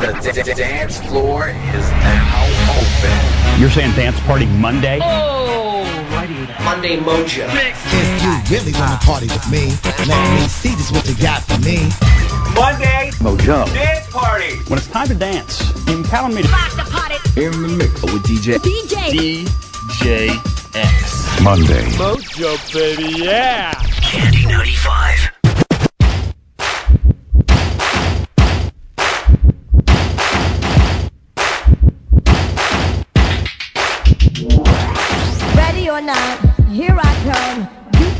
The d- dance floor is now open. You're saying dance party Monday? Oh, righty. Monday Mojo. If you really wanna party with me, let me see just what you got for me. Monday Mojo. dance party. When it's time to dance, you can count on me to Rock the party. In the mix with DJ DJ. DJX. Monday. Mojo, baby, yeah. Candy 95.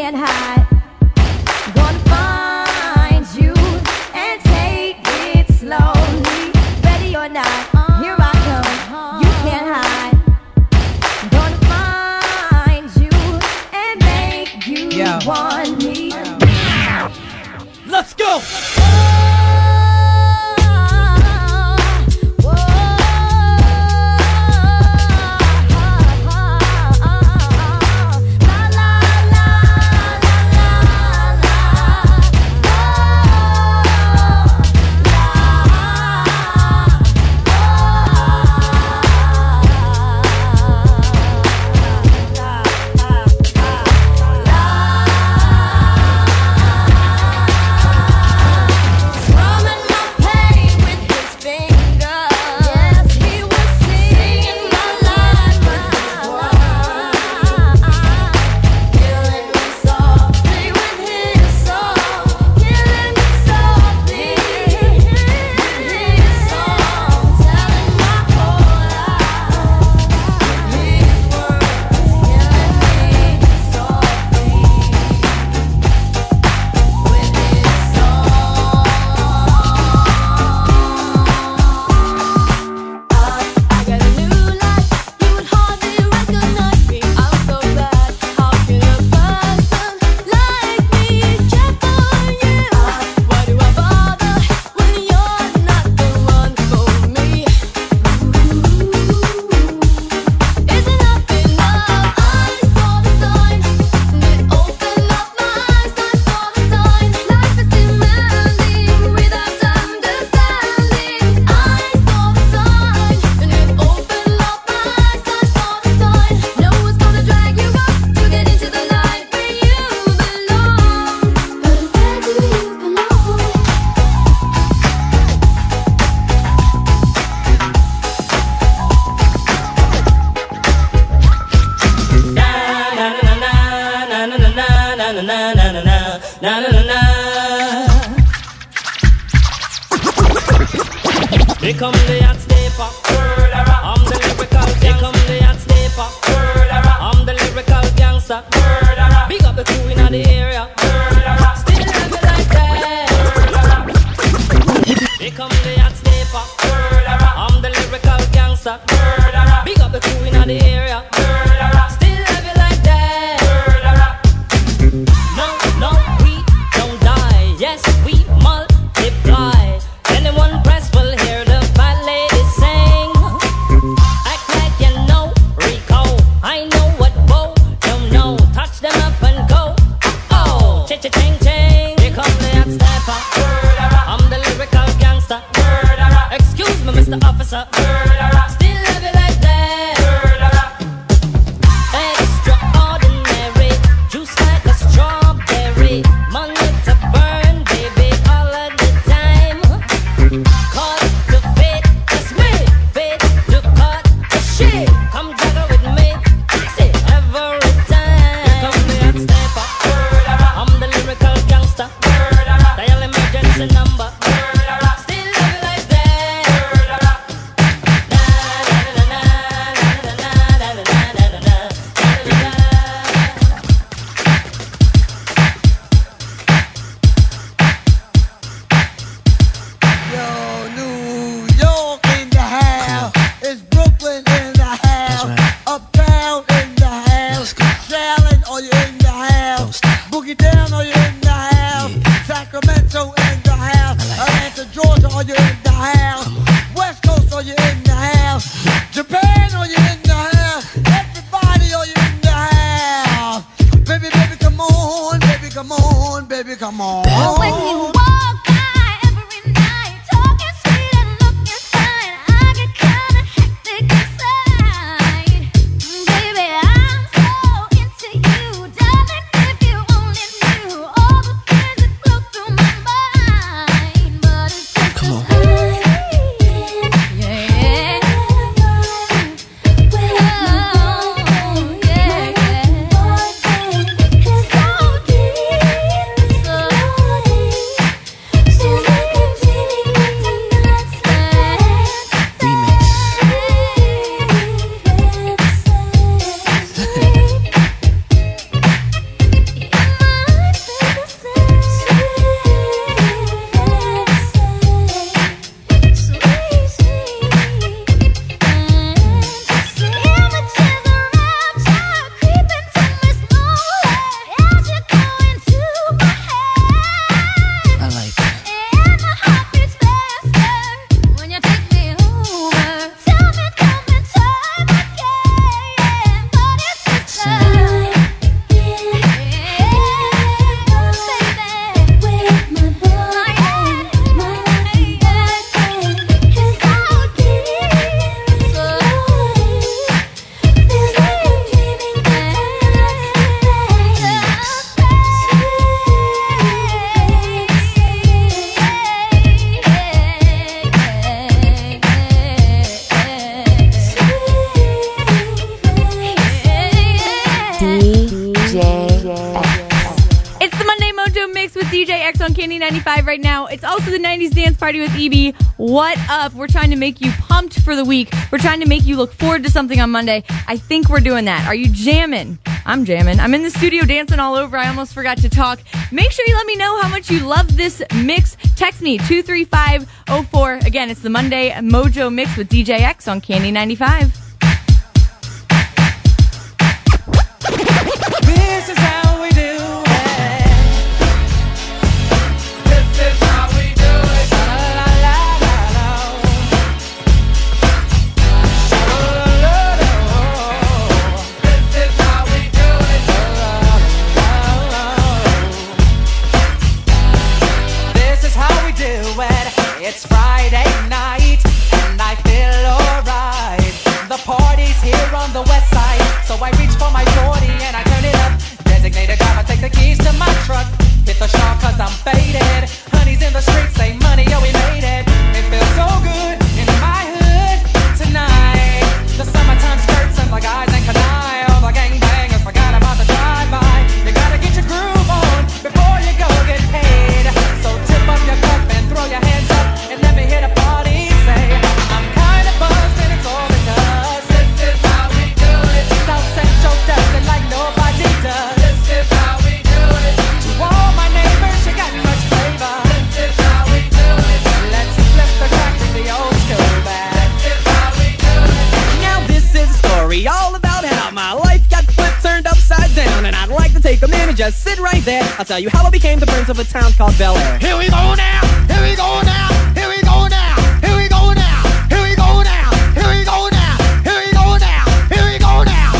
Can't hide. Gonna find you and take it slowly. Ready or not, here I come. You can't hide. Gonna find you and make you Yeah. want me. Let's go. Here come the hot stepper. I'm the lyrical Here come the hot stepper. I'm the lyrical gangster. Big up the crew in the area. Still the hot stepper. I'm the lyrical gangster. Big up the crew in the area. Candy 95 right now. It's also the 90s dance party with EB. What up? We're trying to make you pumped for the week. We're trying to make you look forward to something on Monday. I think we're doing that. Are you jamming? I'm jamming. I'm in the studio dancing all over. I almost forgot to talk. Make sure you let me know how much you love this mix. Text me 23504. Again, it's the Monday Mojo Mix with DJ X on Candy 95. stamp right there. I'll tell you how I became the prince of a town called Bel Air. Here we go now. Here we go now. Here we go now. Here we go now. Here we go now. Here we go now. Here we go now. Here we go now.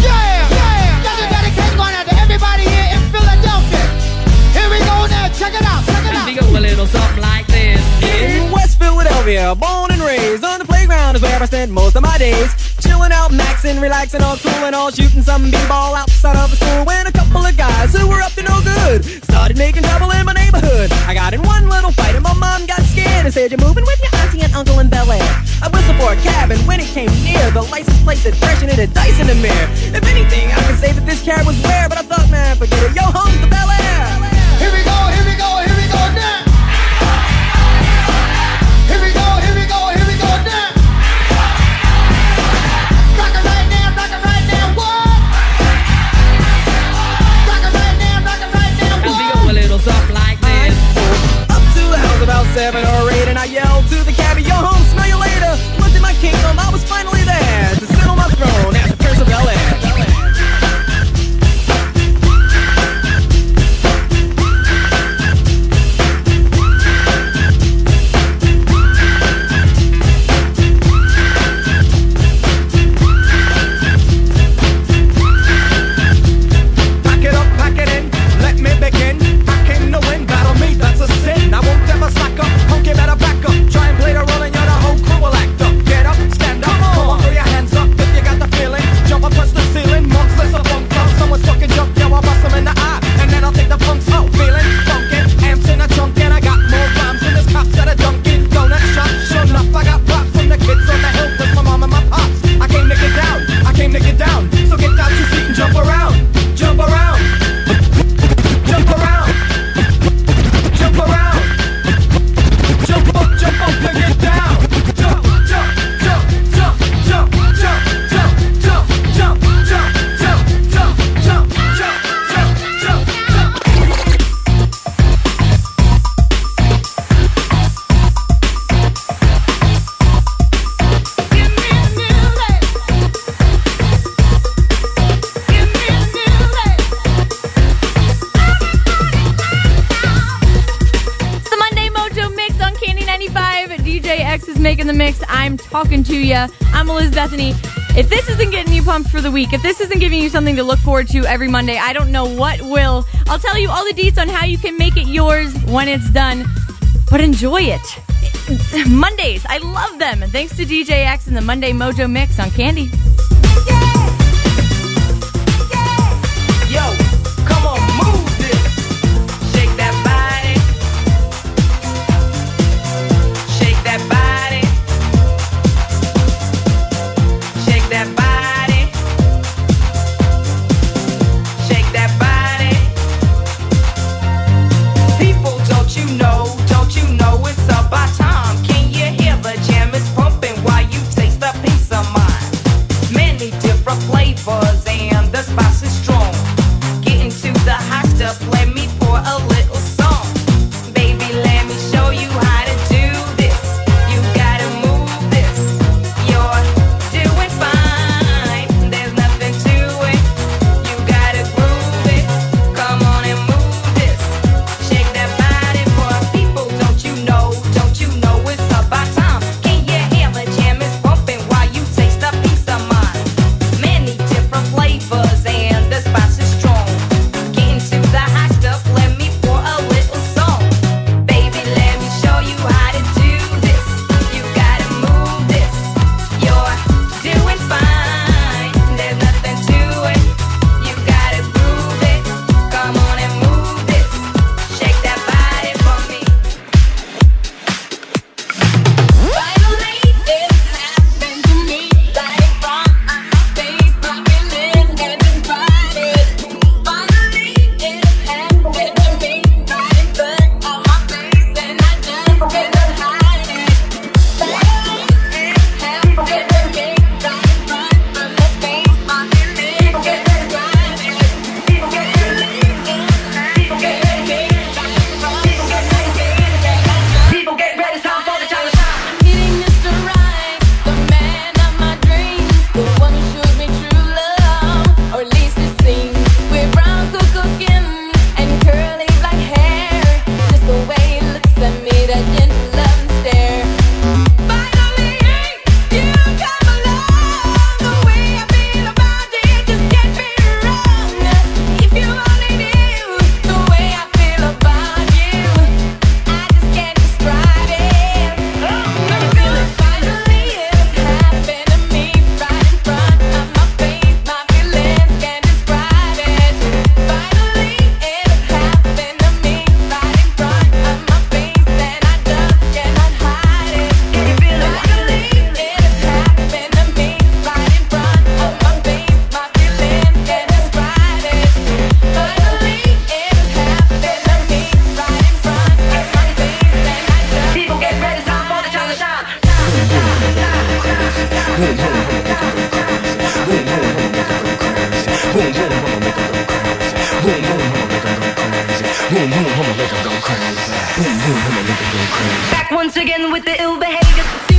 Yeah, yeah. That's a dedication going out to everybody here in Philadelphia. Here we go now. Check it out. Check it out. go a little something like this. In West Philadelphia, born and raised on the playground is where I spent most of my days. Maxing, relaxing, all cool and all shooting some b-ball outside of the school. When a couple of guys who were up to no good started making trouble in my neighborhood. I got in one little fight and my mom got scared and said, "You're moving with your auntie and uncle in Bel Air." I whistled for a cab and when it came near, the license plate said fresh and it had dice in the mirror. If anything, I can say that this cab was rare, but I thought, man, forget it. Yo, home to Bel Air. Seven 95. DJ X is making the mix. I'm talking to you. I'm Liz Bethany. If this isn't getting you pumped for the week, if this isn't giving you something to look forward to every Monday, I don't know what will. I'll tell you all the deets on how you can make it yours when it's done, but enjoy it. Mondays, I love them. Thanks to DJ X and the Monday Mojo Mix on Candy. Boom, boom, I'ma make 'em go crazy. Boom, boom, I'ma make 'em go crazy. Back once again with the ill behavior.